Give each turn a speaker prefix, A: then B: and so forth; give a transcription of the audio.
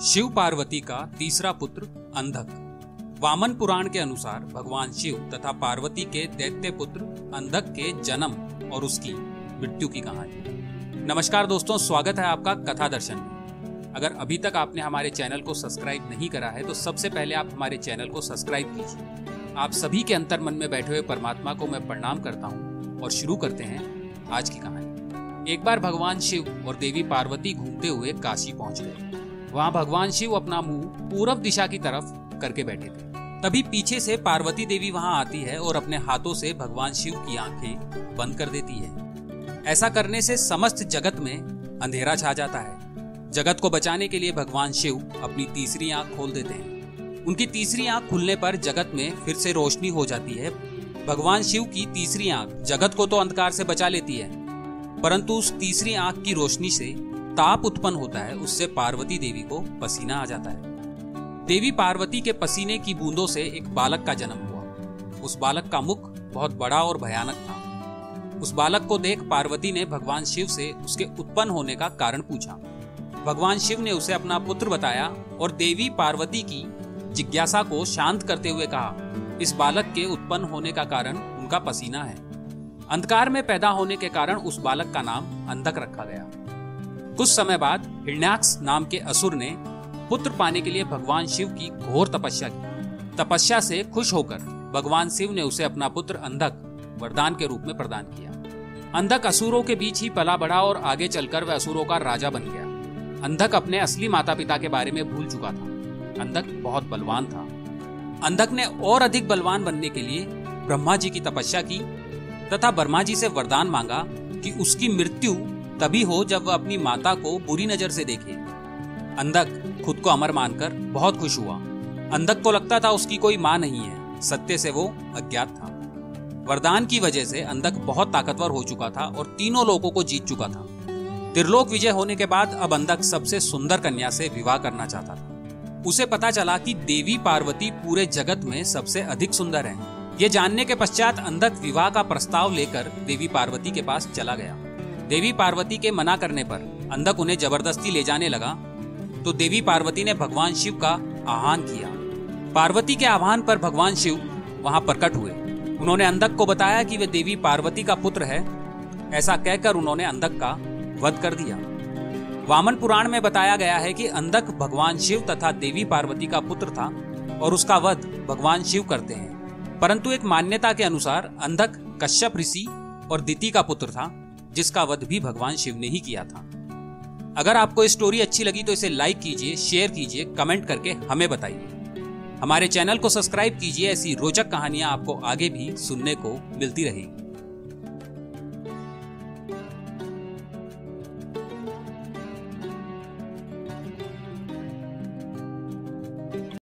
A: शिव पार्वती का तीसरा पुत्र अंधक। वामन पुराण के अनुसार भगवान शिव तथा पार्वती के दैत्य पुत्र अंधक के जन्म और उसकी मृत्यु की कहानी। नमस्कार दोस्तों, स्वागत है आपका कथा दर्शन में। अगर अभी तक आपने हमारे चैनल को सब्सक्राइब नहीं करा है तो सबसे पहले आप हमारे चैनल को सब्सक्राइब कीजिए। आप सभी के अंतर मन में बैठे हुए परमात्मा को मैं प्रणाम करता हूँ और शुरू करते हैं आज की कहानी। एक बार भगवान शिव और देवी पार्वती घूमते हुए काशी पहुँच गए। वहाँ भगवान शिव अपना मुँह पूरब दिशा की तरफ़ करके बैठे थे। तभी पीछे से पार्वती देवी वहाँ आती है और अपने हाथों से भगवान शिव की आँखें बंद कर देती है। ऐसा करने से समस्त जगत में अंधेरा छा जाता है। जगत को बचाने के लिए भगवान शिव अपनी तीसरी आँख खोल देते हैं। उनकी तीसरी आँख खुलने पर जगत में फिर से रोशनी हो जाती है। भगवान शिव की तीसरी आँख जगत को तो अंधकार से बचा लेती है, परंतु उस तीसरी आँख की रोशनी से ताप उत्पन्न होता है, उससे पार्वती देवी को पसीना आ जाता है। देवी पार्वती के पसीने की बूंदों से एक बालक का जन्म हुआ। उस बालक का मुख बहुत बड़ा और भयानक था। उस बालक को देख पार्वती ने भगवान शिव से उसके उत्पन्न होने का कारण पूछा। भगवान शिव ने उसे अपना पुत्र बताया और देवी पार्वती की जिज्ञासा को शांत करते हुए कहा, इस बालक के उत्पन्न होने का कारण उनका पसीना है। अंधकार में पैदा होने के कारण उस बालक का नाम अंधक रखा गया। कुछ समय बाद हिरण्याक्ष नाम के असुर ने पुत्र पाने के लिए भगवान शिव की घोर तपस्या की। तपस्या से खुश होकर भगवान शिव ने उसे अपना पुत्र अंधक वरदान के रूप में प्रदान किया। अंधक असुरों के बीच ही पला बढ़ा और आगे चलकर वह असुरों का राजा बन गया। अंधक अपने असली माता पिता के बारे में भूल चुका था। अंधक बहुत बलवान था। अंधक ने और अधिक बलवान बनने के लिए ब्रह्मा जी की तपस्या की तथा ब्रह्मा जी से वरदान मांगा कि उसकी मृत्यु तभी हो जब वह अपनी माता को बुरी नज़र से देखे। अंधक खुद को अमर मानकर बहुत खुश हुआ। अंधक को लगता था उसकी कोई माँ नहीं है, सत्य से वो अज्ञात था। वरदान की वजह से अंधक बहुत ताकतवर हो चुका था और तीनों लोगों को जीत चुका था। त्रिलोक विजय होने के बाद अब अंधक सबसे सुंदर कन्या से विवाह करना चाहता था। उसे पता चला कि देवी पार्वती पूरे जगत में सबसे अधिक सुंदर है। ये जानने के पश्चात अंधक विवाह का प्रस्ताव लेकर देवी पार्वती के पास चला गया। देवी पार्वती के मना करने पर अंधक उन्हें ज़बरदस्ती ले जाने लगा तो देवी पार्वती ने भगवान शिव का आह्वान किया। पार्वती के आह्वान पर भगवान शिव वहाँ प्रकट हुए। उन्होंने अंधक को बताया कि वे देवी पार्वती का पुत्र है, ऐसा कहकर उन्होंने अंधक का वध कर दिया। वामन पुराण में बताया गया है कि अंधक भगवान शिव तथा देवी पार्वती का पुत्र था और उसका वध भगवान शिव करते हैं। परंतु एक मान्यता के अनुसार अंधक कश्यप ऋषि और दिति का पुत्र था। जिसका वध भी भगवान शिव ने ही किया था। अगर आपको स्टोरी अच्छी लगी तो इसे लाइक कीजिए शेयर कीजिए कमेंट करके हमें बताइए। हमारे चैनल को सब्सक्राइब कीजिए, ऐसी रोचक कहानियाँ आपको आगे भी सुनने को मिलती रहेगी।